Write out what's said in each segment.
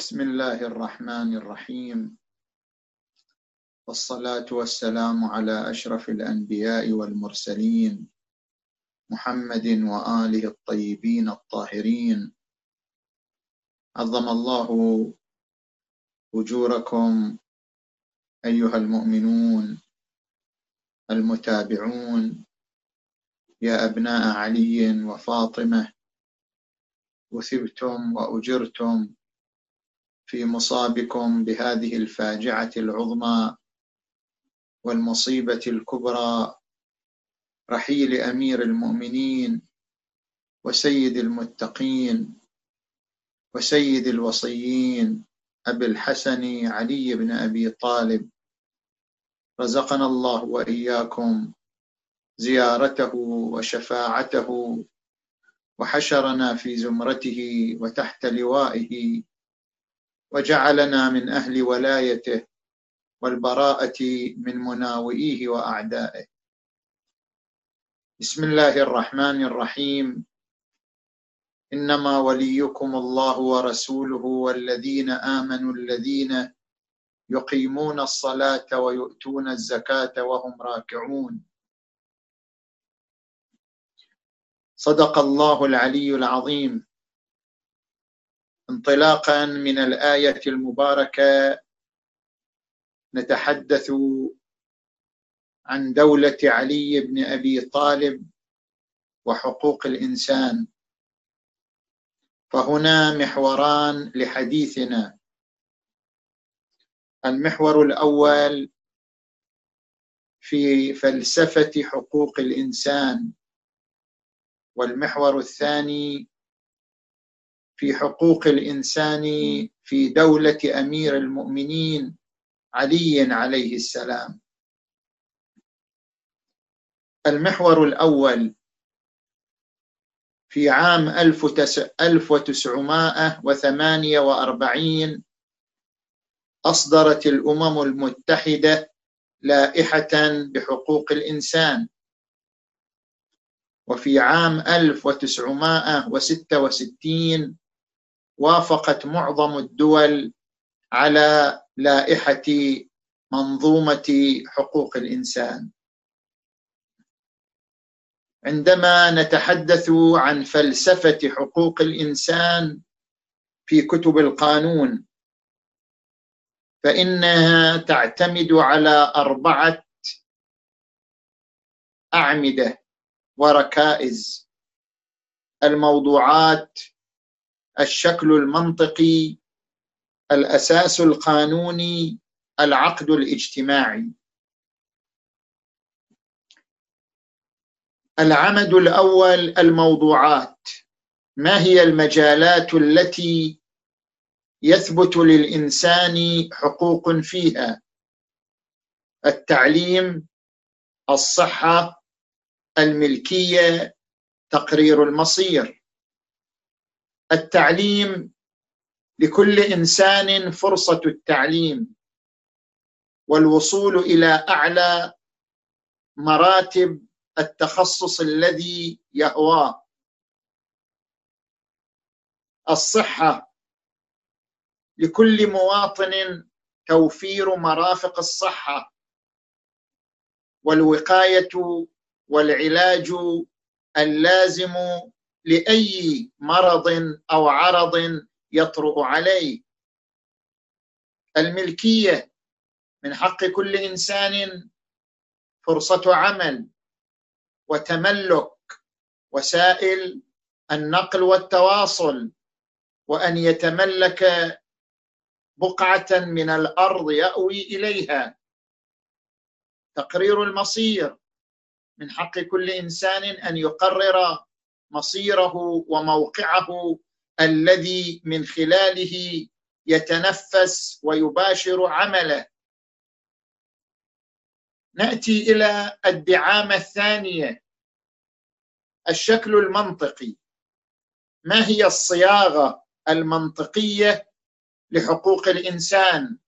بسم الله الرحمن الرحيم. والصلاة والسلام على أشرف الأنبياء والمرسلين محمد وآله الطيبين الطاهرين. عظم الله أجوركم أيها المؤمنون المتابعون. يا أبناء علي وفاطمة أثبتم وأجرتم في مصابكم بهذه الفاجعة العظمى والمصيبة الكبرى رحيل أمير المؤمنين وسيد المتقين وسيد الوصيين أبي الحسن علي بن أبي طالب. رزقنا الله وإياكم زيارته وشفاعته وحشرنا في زمرته وتحت لوائه وجعلنا من أهل ولايته والبراءة من مناوئيه وأعدائه. بسم الله الرحمن الرحيم. إنما وليكم الله ورسوله والذين آمنوا الذين يقيمون الصلاة ويؤتون الزكاة وهم راكعون. صدق الله العلي العظيم. انطلاقا من الآية المباركة نتحدث عن دولة علي بن أبي طالب وحقوق الإنسان. فهنا محوران لحديثنا. المحور الأول في فلسفة حقوق الإنسان والمحور الثاني في حقوق الإنسان في دولة أمير المؤمنين علي عليه السلام. المحور الأول في عام 1948 أصدرت الأمم المتحدة لائحة بحقوق الإنسان. وفي عام 1966 وافقت معظم الدول على لائحة منظومة حقوق الإنسان. عندما نتحدث عن فلسفة حقوق الإنسان في كتب القانون فإنها تعتمد على أربعة أعمدة وركائز الموضوعات الشكل المنطقي الأساس القانوني العقد الاجتماعي. العمد الأول الموضوعات. ما هي المجالات التي يثبت للإنسان حقوق فيها؟ التعليم الصحة الملكية تقرير المصير. التعليم لكل إنسان فرصة التعليم والوصول إلى أعلى مراتب التخصص الذي يهواه. الصحة لكل مواطن توفير مرافق الصحة والوقاية والعلاج اللازم لأي مرض أو عرض يطرا عليه. الملكية من حق كل إنسان فرصة عمل وتملك وسائل النقل والتواصل وأن يتملك بقعة من الأرض يأوي إليها. تقرير المصير من حق كل إنسان أن يقرر مصيره وموقعه الذي من خلاله يتنفس ويباشر عمله. نأتي إلى الدعامة الثانية الشكل المنطقي. ما هي الصياغة المنطقية لحقوق الإنسان؟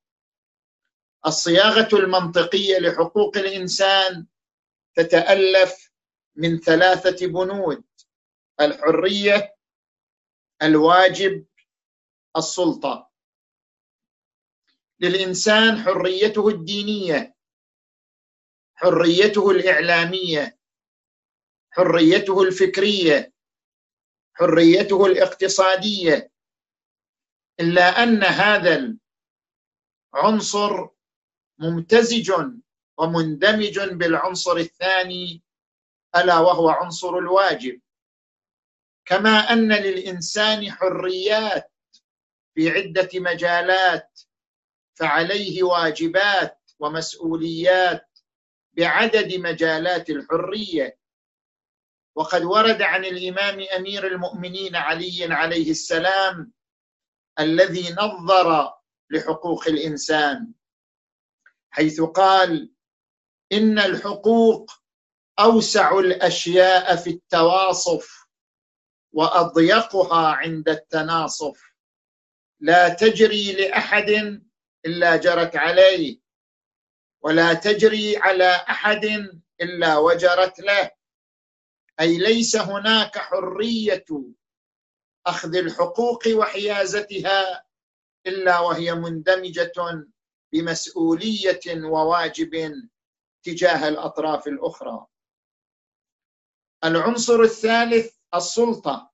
الصياغة المنطقية لحقوق الإنسان تتألف من ثلاثة بنود. الحرية الواجب السلطة. للإنسان حريته الدينية حريته الإعلامية حريته الفكرية حريته الاقتصادية. إلا أن هذا العنصر ممتزج ومندمج بالعنصر الثاني ألا وهو عنصر الواجب. كما أن للإنسان حريات في عدة مجالات فعليه واجبات ومسؤوليات بعدد مجالات الحرية. وقد ورد عن الإمام أمير المؤمنين علي عليه السلام الذي نظر لحقوق الإنسان حيث قال إن الحقوق أوسع الأشياء في التواصف وأضيقها عند التناصف. لا تجري لأحد إلا جرت عليه ولا تجري على أحد إلا وجرت له. أي ليس هناك حرية أخذ الحقوق وحيازتها إلا وهي مندمجة بمسؤولية وواجب تجاه الأطراف الأخرى. العنصر الثالث السلطة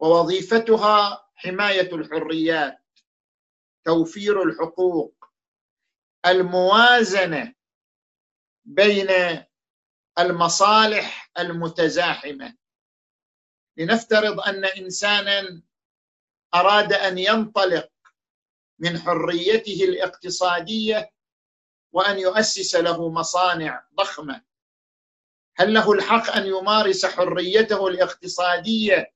ووظيفتها حماية الحريات توفير الحقوق الموازنة بين المصالح المتزاحمة. لنفترض أن إنسانا أراد أن ينطلق من حريته الاقتصادية وأن يؤسس له مصانع ضخمة. هل له الحق أن يمارس حريته الاقتصادية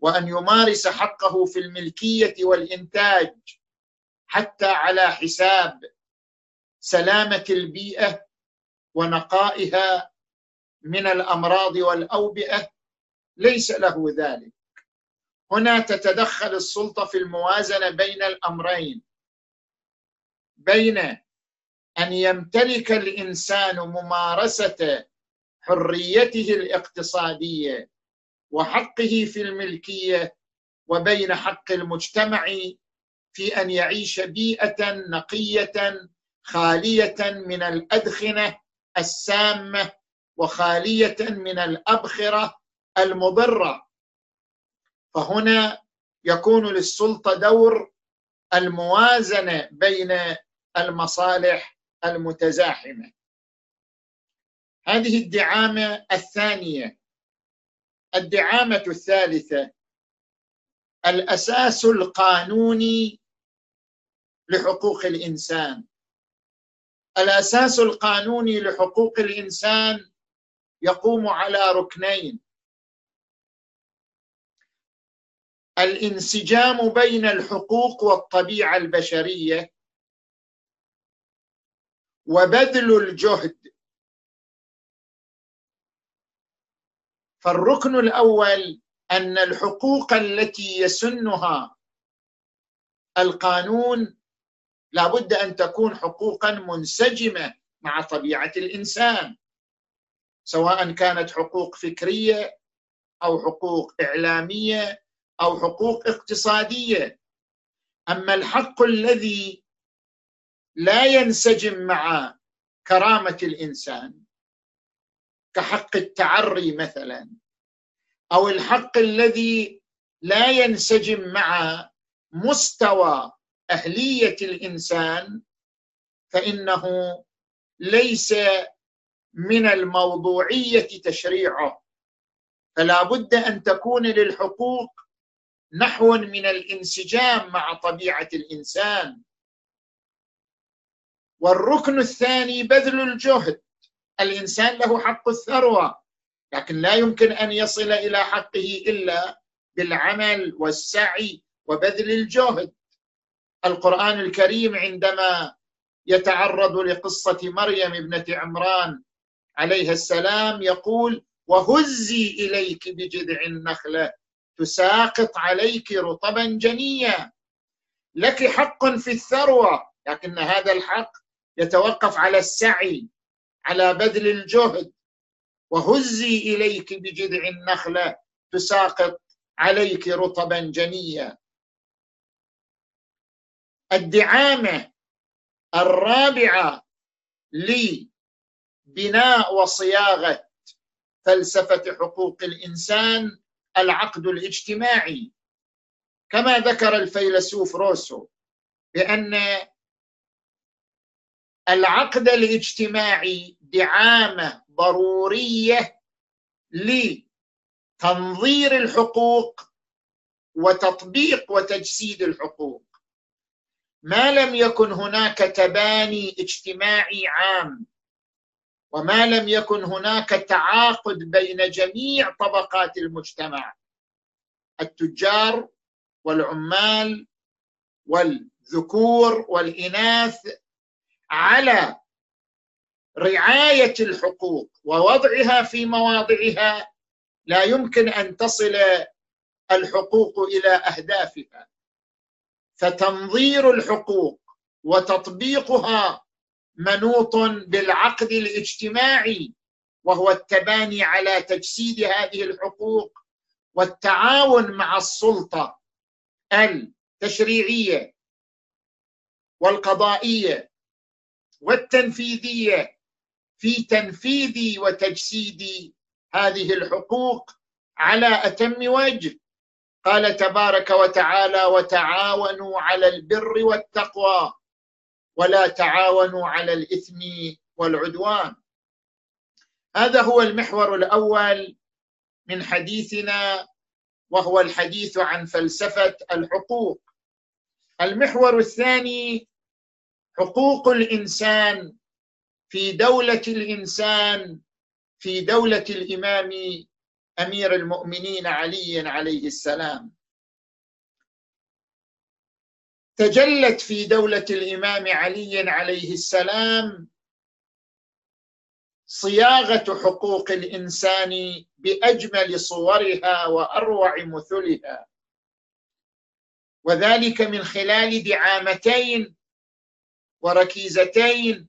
وأن يمارس حقه في الملكية والإنتاج حتى على حساب سلامة البيئة ونقائها من الأمراض والأوبئة؟ ليس له ذلك. هنا تتدخل السلطة في الموازنة بين الأمرين. بين أن يمتلك الإنسان ممارسة حريته الاقتصادية وحقه في الملكية وبين حق المجتمع في أن يعيش بيئة نقية خالية من الأدخنة السامة وخالية من الأبخرة المضرة. فهنا يكون للسلطة دور الموازنة بين المصالح المتزاحمة. هذه الدعامة الثانية. الدعامة الثالثة. الأساس القانوني لحقوق الإنسان. الأساس القانوني لحقوق الإنسان يقوم على ركنين. الانسجام بين الحقوق والطبيعة البشرية. وبذل الجهد فالركن الأول أن الحقوق التي يسنها القانون لابد أن تكون حقوقا منسجمة مع طبيعة الإنسان سواء كانت حقوق فكرية أو حقوق إعلامية أو حقوق اقتصادية. أما الحق الذي لا ينسجم مع كرامة الإنسان كحق التعري مثلا أو الحق الذي لا ينسجم مع مستوى أهلية الإنسان فإنه ليس من الموضوعية تشريعه. فلا بد أن تكون للحقوق نحو من الانسجام مع طبيعة الإنسان. والركن الثاني بذل الجهد. الإنسان له حق الثروة لكن لا يمكن أن يصل إلى حقه إلا بالعمل والسعي وبذل الجهد. القرآن الكريم عندما يتعرض لقصة مريم ابنة عمران عليها السلام يقول وهزي إليك بجذع النخله تساقط عليك رطبا جنيا. لك حق في الثروة لكن هذا الحق يتوقف على السعي على بذل الجهد. وهزي إليك بجذع النخله تساقط عليك رطبا جنيا. الدعامة الرابعة لبناء وصياغة فلسفة حقوق الإنسان العقد الاجتماعي. كما ذكر الفيلسوف روسو بأن العقد الاجتماعي دعامه ضرورية لتنظير الحقوق وتطبيق وتجسيد الحقوق. ما لم يكن هناك تباني اجتماعي عام وما لم يكن هناك تعاقد بين جميع طبقات المجتمع التجار والعمال والذكور والإناث على رعاية الحقوق ووضعها في مواضعها لا يمكن أن تصل الحقوق إلى أهدافها. فتنظير الحقوق وتطبيقها منوط بالعقد الاجتماعي وهو التباني على تجسيد هذه الحقوق والتعاون مع السلطة التشريعية والقضائية والتنفيذية. في تنفيذ وتجسيد هذه الحقوق على أتم وجه. قال تبارك وتعالى وتعاونوا على البر والتقوى ولا تعاونوا على الإثم والعدوان. هذا هو المحور الأول من حديثنا وهو الحديث عن فلسفة الحقوق. المحور الثاني حقوق الإنسان في دولة الإنسان في دولة الإمام أمير المؤمنين علي عليه السلام. تجلت في دولة الإمام علي عليه السلام صياغة حقوق الإنسان بأجمل صورها وأروع مثلها. وذلك من خلال دعامتين وركيزتين.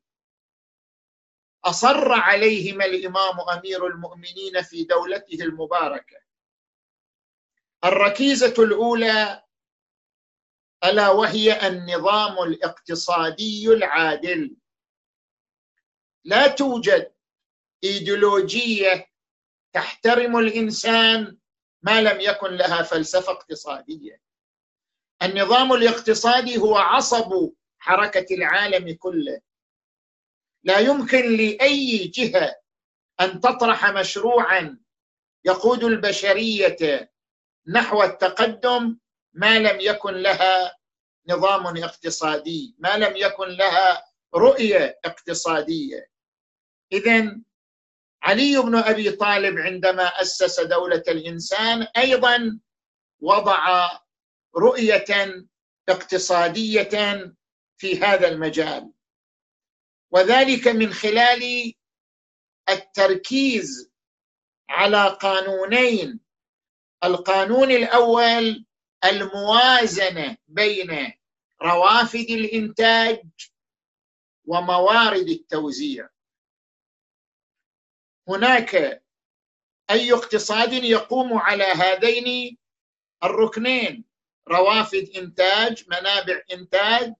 أصر عليهما الإمام أمير المؤمنين في دولته المباركة. الركيزة الأولى ألا وهي النظام الاقتصادي العادل. لا توجد إيديولوجية تحترم الإنسان ما لم يكن لها فلسفة اقتصادية. النظام الاقتصادي هو عصب حركة العالم كله. لا يمكن لأي جهة أن تطرح مشروعا يقود البشرية نحو التقدم ما لم يكن لها نظام اقتصادي ما لم يكن لها رؤية اقتصادية. اذا علي بن أبي طالب عندما أسس دولة الإنسان أيضا وضع رؤية اقتصادية في هذا المجال. وذلك من خلال التركيز على قانونين. القانون الأول الموازنة بين روافد الإنتاج وموارد التوزيع. هناك أي اقتصاد يقوم على هذين الركنين؟ روافد إنتاج منابع إنتاج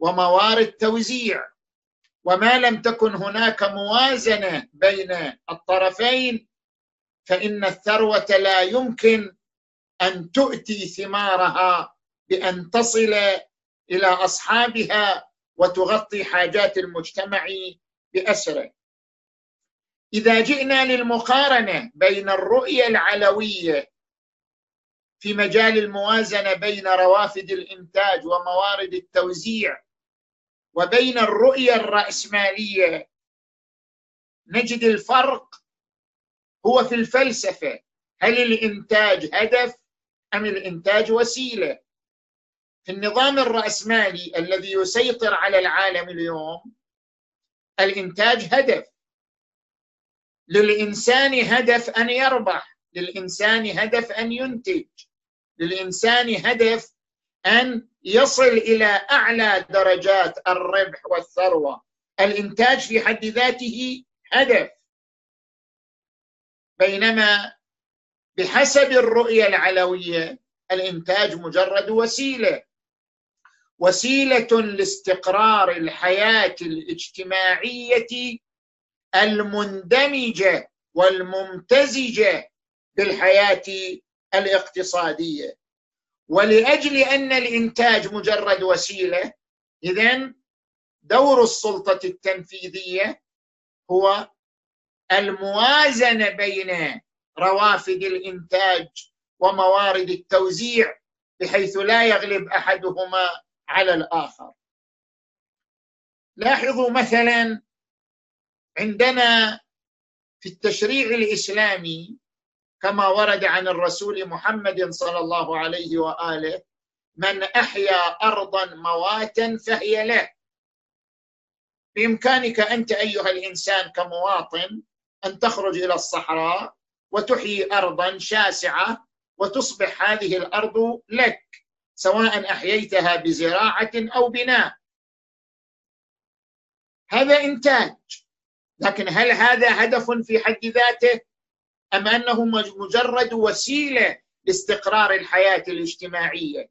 وموارد توزيع. وما لم تكن هناك موازنة بين الطرفين فإن الثروة لا يمكن أن تؤتي ثمارها بأن تصل إلى أصحابها وتغطي حاجات المجتمع بأسره. إذا جئنا للمقارنة بين الرؤية العلوية في مجال الموازنة بين روافد الإنتاج وموارد التوزيع وبين الرؤية الرأسمالية. نجد الفرق هو في الفلسفة. هل الإنتاج هدف أم الإنتاج وسيلة؟ في النظام الرأسمالي الذي يسيطر على العالم اليوم الإنتاج هدف. للإنسان هدف أن يربح للإنسان هدف أن ينتج للإنسان هدف أن يصل إلى أعلى درجات الربح والثروة. الإنتاج في حد ذاته هدف. بينما بحسب الرؤية العلوية الإنتاج مجرد وسيلة. وسيلة لاستقرار الحياة الاجتماعية المندمجة والممتزجة بالحياة الاقتصادية. ولأجل أن الإنتاج مجرد وسيلة اذا دور السلطة التنفيذية هو الموازنة بين روافد الإنتاج وموارد التوزيع بحيث لا يغلب أحدهما على الآخر. لاحظوا مثلا عندنا في التشريع الإسلامي كما ورد عن الرسول محمد صلى الله عليه وآله من أحيا أرضا مواتا فهي له. بإمكانك أنت أيها الإنسان كمواطن أن تخرج إلى الصحراء وتحيي أرضا شاسعة وتصبح هذه الأرض لك سواء أحييتها بزراعة أو بناء. هذا إنتاج لكن هل هذا هدف في حد ذاته؟ أم أنه مجرد وسيلة لاستقرار الحياة الاجتماعية؟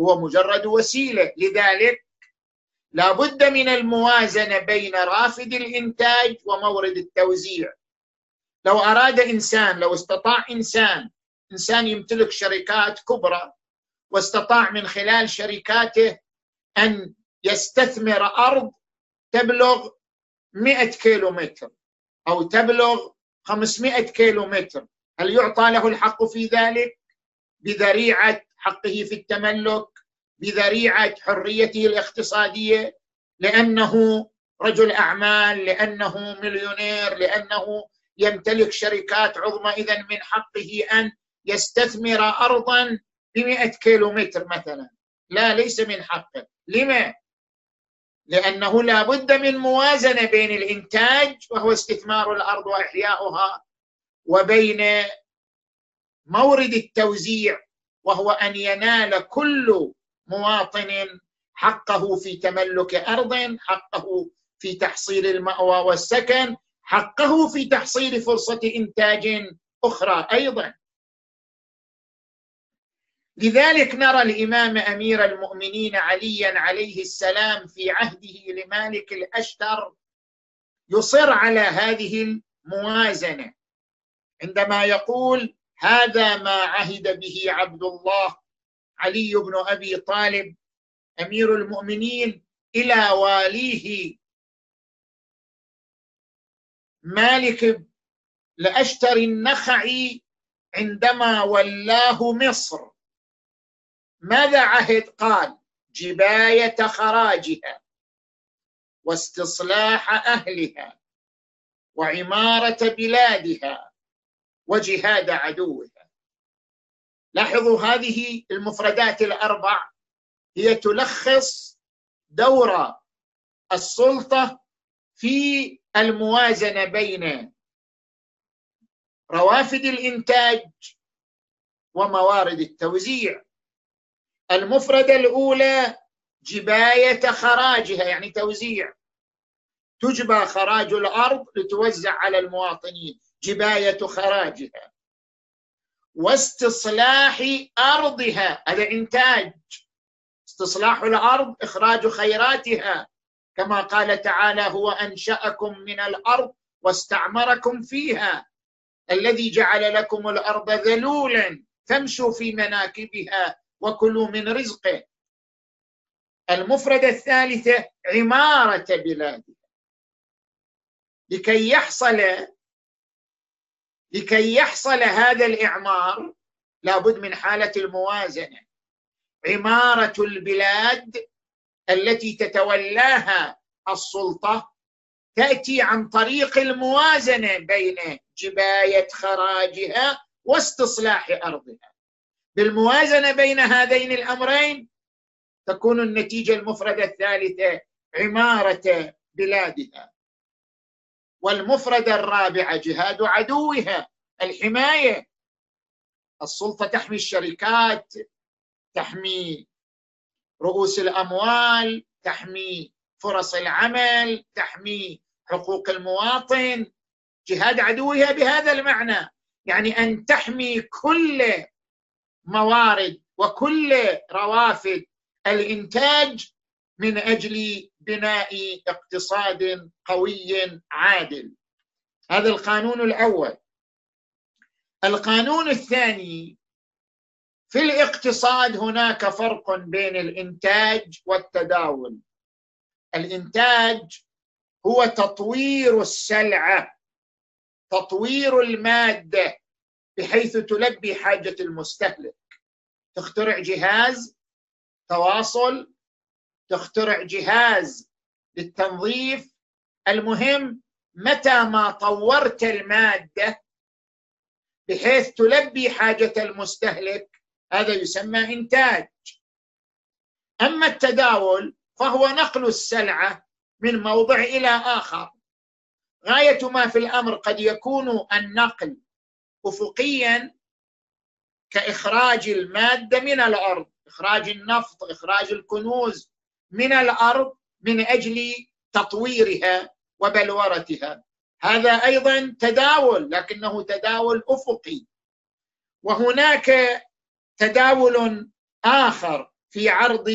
هو مجرد وسيلة. لذلك لا بد من الموازنة بين رافد الإنتاج ومورد التوزيع. لو أراد إنسان لو استطاع إنسان إنسان يمتلك شركات كبرى واستطاع من خلال شركاته أن يستثمر أرض تبلغ 100 كيلو متر أو تبلغ 500 كيلو متر هل يعطى له الحق في ذلك؟ بذريعة حقه في التملك بذريعة حريته الاقتصادية لأنه رجل أعمال لأنه مليونير لأنه يمتلك شركات عظمى. إذا من حقه أن يستثمر ارضا ب كيلو متر مثلا. لا ليس من حقه. لما؟ لأنه لا بد من موازنة بين الإنتاج وهو استثمار الأرض وإحياؤها وبين مورد التوزيع وهو أن ينال كل مواطن حقه في تملك أرض حقه في تحصيل المأوى والسكن حقه في تحصيل فرصة إنتاج أخرى أيضا. لذلك نرى الإمام أمير المؤمنين عليا عليه السلام في عهده لمالك الأشتر يصر على هذه الموازنة. عندما يقول هذا ما عهد به عبد الله علي بن أبي طالب أمير المؤمنين إلى واليه مالك لاشتر النخعي عندما ولاه مصر. ماذا عهد؟ قال جباية خراجها واستصلاح أهلها وعمارة بلادها وجهاد عدوها. لاحظوا هذه المفردات الأربع هي تلخص دور السلطة في الموازنة بين روافد الإنتاج وموارد التوزيع. المفردة الأولى جباية خراجها يعني توزيع. تجبى خراج الأرض لتوزع على المواطنين جباية خراجها. واستصلاح أرضها هذا إنتاج. استصلاح الأرض إخراج خيراتها. كما قال تعالى هو أنشأكم من الأرض واستعمركم فيها. الذي جعل لكم الأرض ذلولا فامشوا في مناكبها وكلوا من رزقه. المفردة الثالثة عمارة بلادها لكي يحصل لكي يحصل هذا الإعمار لابد من حالة الموازنة. عمارة البلاد التي تتولاها السلطة تأتي عن طريق الموازنة بين جباية خراجها واستصلاح أرضها. بالموازنه بين هذين الأمرين تكون النتيجة المفردة الثالثة عمارة بلادها والمفردة الرابعة جهاد عدوها. الحماية السلطة تحمي الشركات تحمي رؤوس الأموال تحمي فرص العمل تحمي حقوق المواطن. جهاد عدوها بهذا المعنى يعني أن تحمي كل موارد وكل روافد الإنتاج من أجل بناء اقتصاد قوي عادل. هذا القانون الأول. القانون الثاني في الاقتصاد هناك فرق بين الإنتاج والتداول. الإنتاج هو تطوير السلعة تطوير المادة بحيث تلبي حاجة المستهلك. تخترع جهاز تواصل تخترع جهاز للتنظيف. المهم متى ما طورت المادة بحيث تلبي حاجة المستهلك هذا يسمى إنتاج. أما التداول فهو نقل السلعة من موضع إلى آخر. غاية ما في الأمر قد يكون النقل. افقيا كإخراج المادة من الأرض إخراج النفط إخراج الكنوز من الأرض من أجل تطويرها وبلورتها. هذا أيضا تداول لكنه تداول أفقي. وهناك تداول آخر في عرض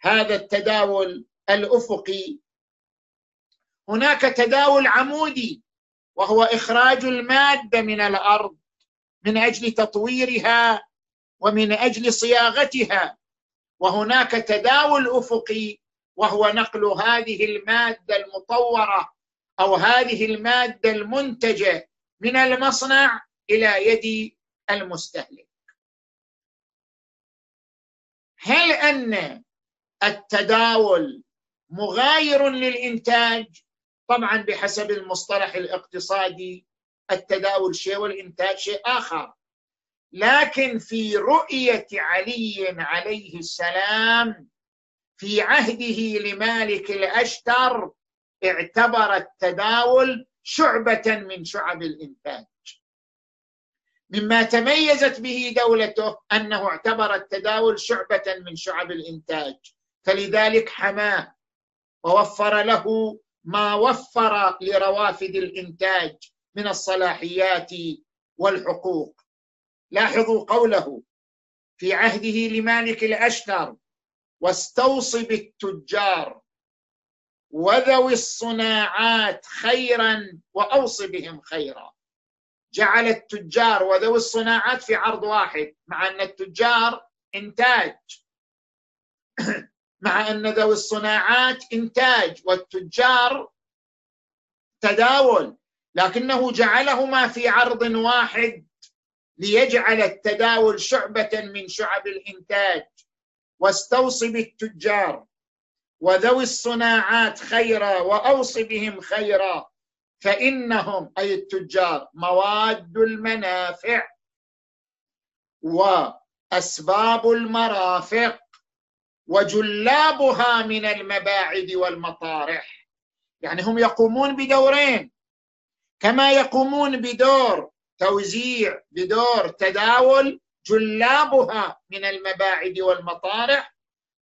هذا التداول الأفقي. هناك تداول عمودي وهو إخراج المادة من الأرض. من أجل تطويرها ومن أجل صياغتها. وهناك تداول أفقي وهو نقل هذه المادة المطورة أو هذه المادة المنتجة من المصنع إلى يد المستهلك. هل أن التداول مغاير للإنتاج؟ طبعا بحسب المصطلح الاقتصادي التداول شيء والإنتاج شيء آخر. لكن في رؤية علي عليه السلام في عهده لمالك الأشتر اعتبر التداول شعبة من شعب الإنتاج. مما تميزت به دولته أنه اعتبر التداول شعبة من شعب الإنتاج. فلذلك حماه ووفر له ما وفر لروافد الإنتاج. من الصلاحيات والحقوق. لاحظوا قوله في عهده لمالك الأشتر واستوصي بالتجار وذوي الصناعات خيرا واوص بهم خيرا جعل التجار وذوي الصناعات في عرض واحد مع أن التجار إنتاج. مع أن ذوي الصناعات إنتاج والتجار تداول. لكنه جعلهما في عرض واحد ليجعل التداول شعبة من شعب الإنتاج واستوصي بالتجار وذوي الصناعات خيرا واوص بهم خيرا فإنهم أي التجار مواد المنافع وأسباب المرافق وجلابها من المباعد والمطارح. يعني هم يقومون بدورين. كما يقومون بدور توزيع بدور تداول جلابها من المباعد والمطارح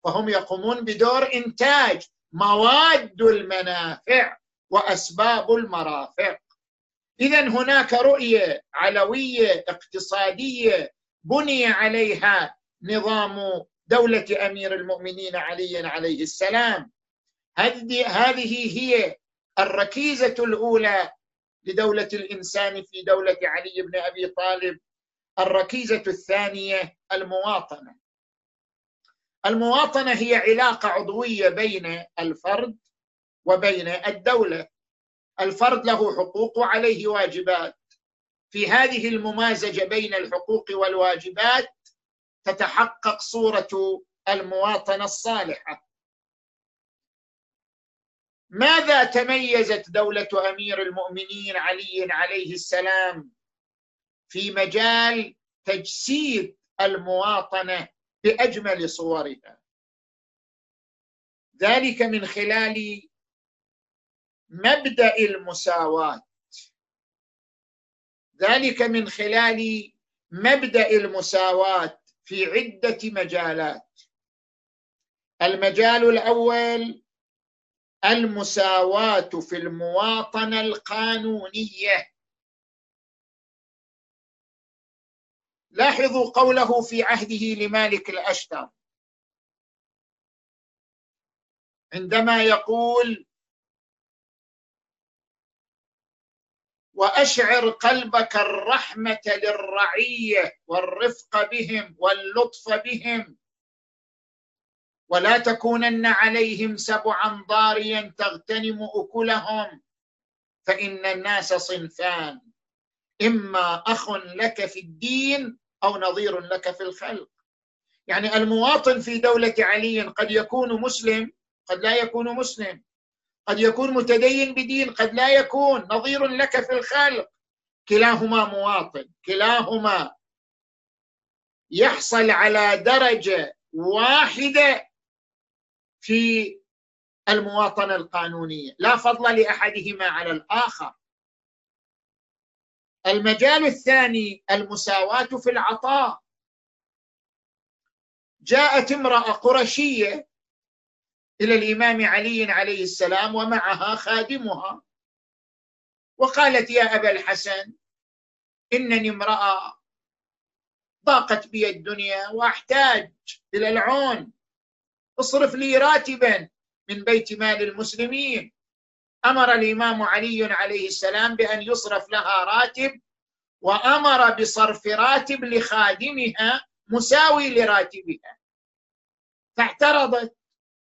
فهم يقومون بدور إنتاج مواد المنافع وأسباب المرافق. اذا هناك رؤية علوية اقتصادية بني عليها نظام دولة أمير المؤمنين علي عليه السلام. هذه هي الركيزة الأولى لدولة الإنسان في دولة علي بن أبي طالب. الركيزة الثانية المواطنة. المواطنة هي علاقة عضوية بين الفرد وبين الدولة. الفرد له حقوق وعليه واجبات. في هذه الممازجة بين الحقوق والواجبات تتحقق صورة المواطنة الصالحة. ماذا تميزت دولة أمير المؤمنين علي عليه السلام في مجال تجسيد المواطنة بأجمل صورها؟ ذلك من خلال مبدأ المساواة. ذلك من خلال مبدأ المساواة في عدة مجالات. المجال الأول المساواة في المواطنة القانونية. لاحظوا قوله في عهده لمالك الأشتر. عندما يقول وأشعر قلبك الرحمة للرعية والرفق بهم واللطف بهم ولا تكونن عليهم سبعا ضاريا تغتنم أكلهم فإن الناس صنفان. إما اخ لك في الدين أو نظير لك في الخلق. يعني المواطن في دولة علي قد يكون مسلم قد لا يكون مسلم. قد يكون متدين بدين قد لا يكون. نظير لك في الخلق. كلاهما مواطن. كلاهما يحصل على درجة واحدة في المواطنة القانونية. لا فضل لأحدهما على الآخر. المجال الثاني المساواة في العطاء. جاءت امرأة قرشية إلى الإمام علي عليه السلام ومعها خادمها وقالت يا أبا الحسن إنني امرأة ضاقت بي الدنيا وأحتاج إلى العون اصرف لي راتبا من بيت مال المسلمين. أمر الإمام علي عليه السلام بأن يصرف لها راتب وأمر بصرف راتب لخادمها مساوي لراتبها. فاعترضت.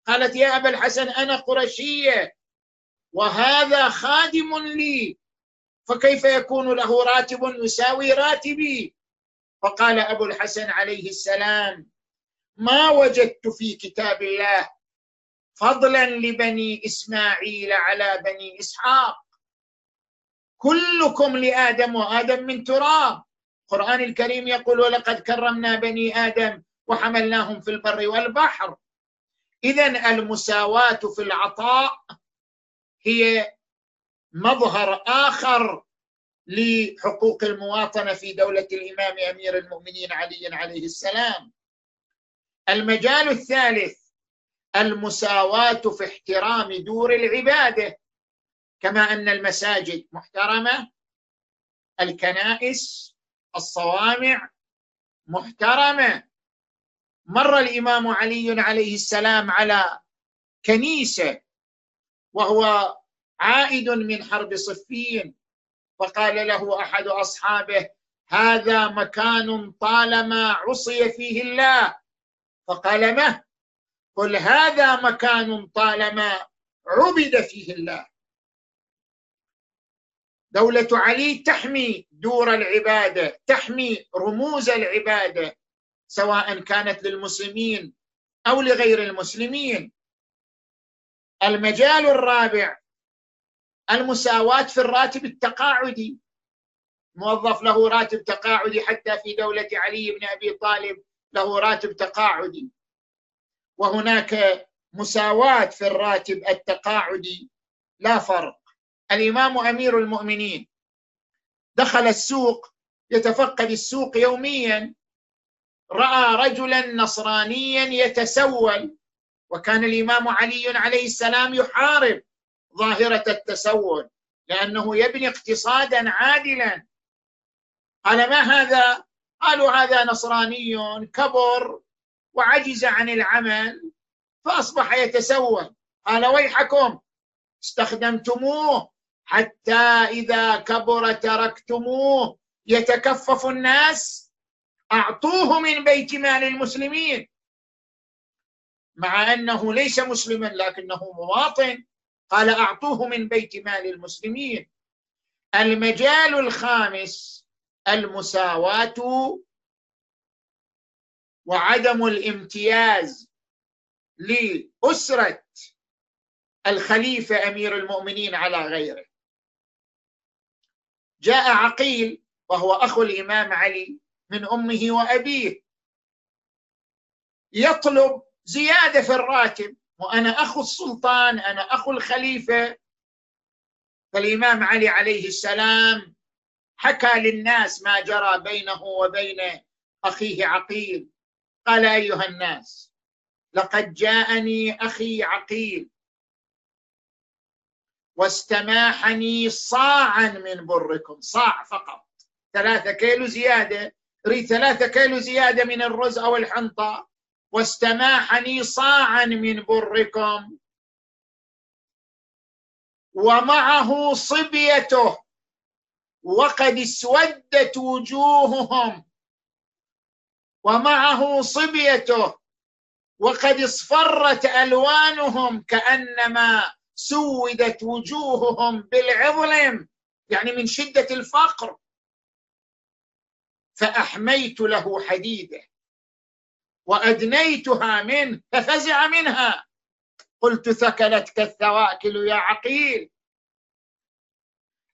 قالت يا أبا الحسن أنا قرشية وهذا خادم لي. فكيف يكون له راتب يساوي راتبي؟ فقال أبو الحسن عليه السلام ما وجدت في كتاب الله فضلا لبني إسماعيل على بني إسحاق. كلكم لآدم وآدم من تراب. القرآن الكريم يقول ولقد كرمنا بني آدم وحملناهم في البر والبحر. اذا المساواة في العطاء هي مظهر آخر لحقوق المواطنة في دولة الإمام أمير المؤمنين علي عليه السلام. المجال الثالث المساواة في احترام دور العبادة. كما أن المساجد محترمة الكنائس الصوامع محترمة. مر الإمام علي عليه السلام على كنيسة وهو عائد من حرب صفين فقال له أحد أصحابه هذا مكان طالما عصي فيه الله. فقال ما قل هذا مكان طالما عبد فيه الله. دولة علي تحمي دور العبادة تحمي رموز العبادة سواء كانت للمسلمين أو لغير المسلمين. المجال الرابع المساواة في الراتب التقاعدي. موظف له راتب تقاعدي حتى في دولة علي بن أبي طالب له راتب تقاعدي. وهناك مساواة في الراتب التقاعدي. لا فرق. الإمام أمير المؤمنين دخل السوق يتفقد السوق يوميا. رأى رجلا نصرانيا يتسول. وكان الإمام علي عليه السلام يحارب ظاهرة التسول لأنه يبني اقتصادا عادلا. قال ما هذا؟ قالوا هذا نصراني كبر وعجز عن العمل فأصبح يتسول. قال ويحكم استخدمتموه حتى إذا كبر تركتموه. يتكفف الناس أعطوه من بيت مال المسلمين. مع أنه ليس مسلما لكنه مواطن قال أعطوه من بيت مال المسلمين. المجال الخامس المساواة وعدم الامتياز لأسرة الخليفة أمير المؤمنين على غيره. جاء عقيل وهو أخو الإمام علي من أمه وأبيه. يطلب زيادة في الراتب وأنا أخو السلطان أنا أخو الخليفة. فالإمام علي عليه السلام حكى للناس ما جرى بينه وبين أخيه عقيل. قال أيها الناس لقد جاءني أخي عقيل واستماحني صاعا من بركم. صاع فقط. ثلاثة كيلو زيادة. أريد ثلاثة كيلو زيادة من الرز أو الحنطة. واستماحني صاعا من بركم. ومعه صبيته. وقد اسودت وجوههم ومعه صبيته وقد اصفرت ألوانهم كأنما سودت وجوههم بالعظلم يعني من شدة الفقر. فأحميت له حديده وأدنيتها منه ففزع منها. قلت ثكلتك الثواكل يا عقيل.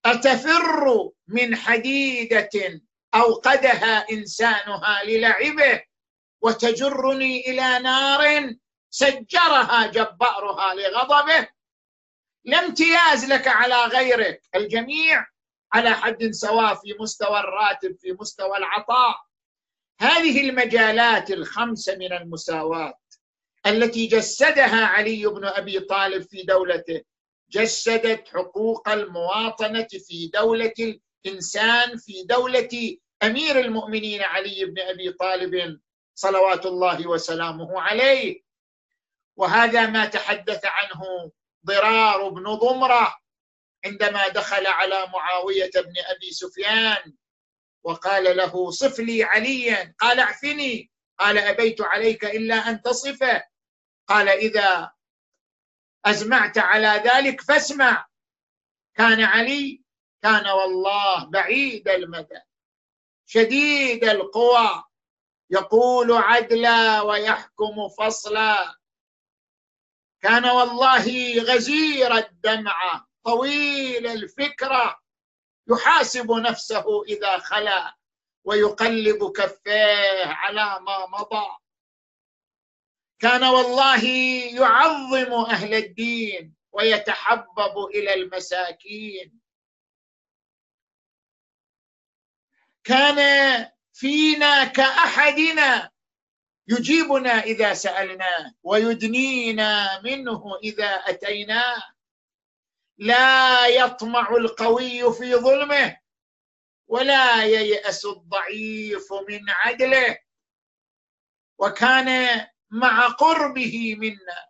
أتفر من حديدة أوقدها إنسانها للعبه وتجرني إلى نار سجرها جبارها لغضبه. لا امتياز لك على غيرك الجميع على حد سواء في مستوى الراتب في مستوى العطاء. هذه المجالات الخمسه من المساواة التي جسدها علي بن أبي طالب في دولته. جسدت حقوق المواطنة في دولة الإنسان في دولة أمير المؤمنين علي بن أبي طالب صلوات الله وسلامه عليه. وهذا ما تحدث عنه ضرار بن ضمرة عندما دخل على معاوية بن أبي سفيان وقال له صف لي عليا. قال اعفني. قال أبيت عليك إلا أن تصفه. قال إذا ازمعت على ذلك فاسمع. كان علي كان والله بعيد المدى. شديد القوى. يقول عدلا ويحكم فصلا. كان والله غزير الدمعه طويل الفكرة يحاسب نفسه إذا خلا ويقلب كفيه على ما مضى. كان والله يعظم أهل الدين ويتحبب إلى المساكين. كان فينا كأحدنا يجيبنا إذا سالناه ويدنينا منه إذا اتيناه لا يطمع القوي في ظلمه ولا ييأس الضعيف من عدله. وكان مع قربه منا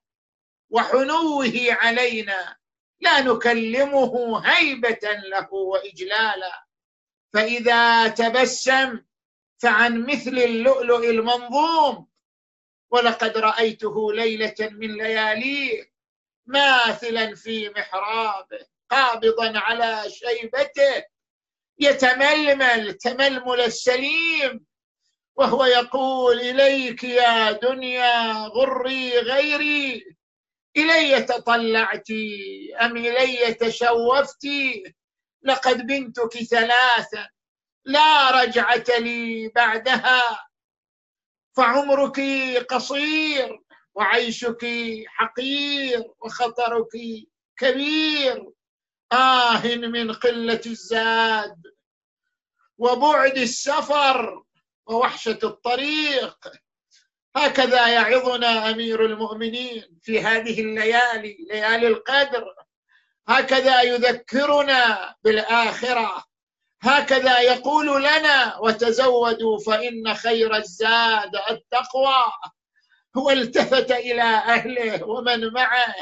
وحنوه علينا لا نكلمه هيبة له وإجلالا. فإذا تبسم فعن مثل اللؤلؤ المنظوم ولقد رأيته ليلة من لياليه ماثلا في محرابه قابضا على شيبته يتململ تململ السليم وهو يقول إليك يا دنيا غري غيري إلي تطلعت أم إلي تشوفت؟ لقد بنتك ثلاثا لا رجعة لي بعدها. فعمرك قصير وعيشك حقير وخطرك كبير. آه من قلة الزاد وبعد السفر ووحشة الطريق. هكذا يعظنا أمير المؤمنين في هذه الليالي ليالي القدر. هكذا يذكرنا بالآخرة. هكذا يقول لنا وتزودوا فإن خير الزاد التقوى. هو التفت إلى أهله ومن معه.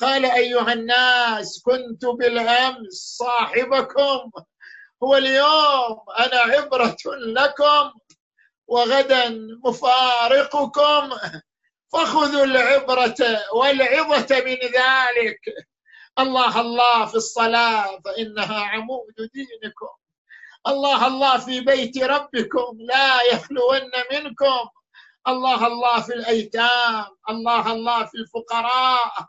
قال أيها الناس كنت بالأمس صاحبكم هو اليوم أنا عبرة لكم وغدا مفارقكم فخذوا العبرة والعظة من ذلك. الله الله في الصلاة فإنها عمود دينكم. الله الله في بيت ربكم لا يخلون منكم. الله الله في الأيتام الله الله في الفقراء.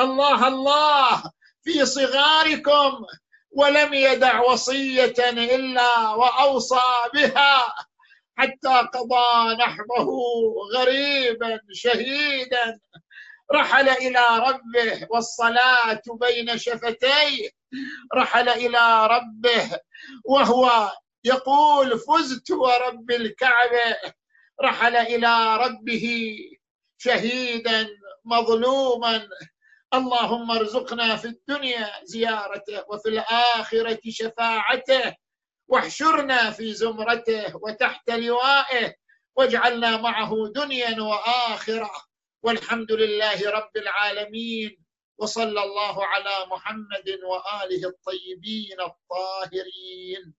الله الله في صغاركم. ولم يدع وصية إلا وأوصى بها حتى قضى نحبه غريبا شهيدا. رحل إلى ربه والصلاة بين شفتيه. رحل إلى ربه وهو يقول فزت ورب الكعبة رحل إلى ربه شهيدا مظلوما. اللهم ارزقنا في الدنيا زيارته وفي الآخرة شفاعته. واحشرنا في زمرته وتحت لوائه. واجعلنا معه دنيا وآخرة. والحمد لله رب العالمين. وصلى الله على محمد وآله الطيبين الطاهرين.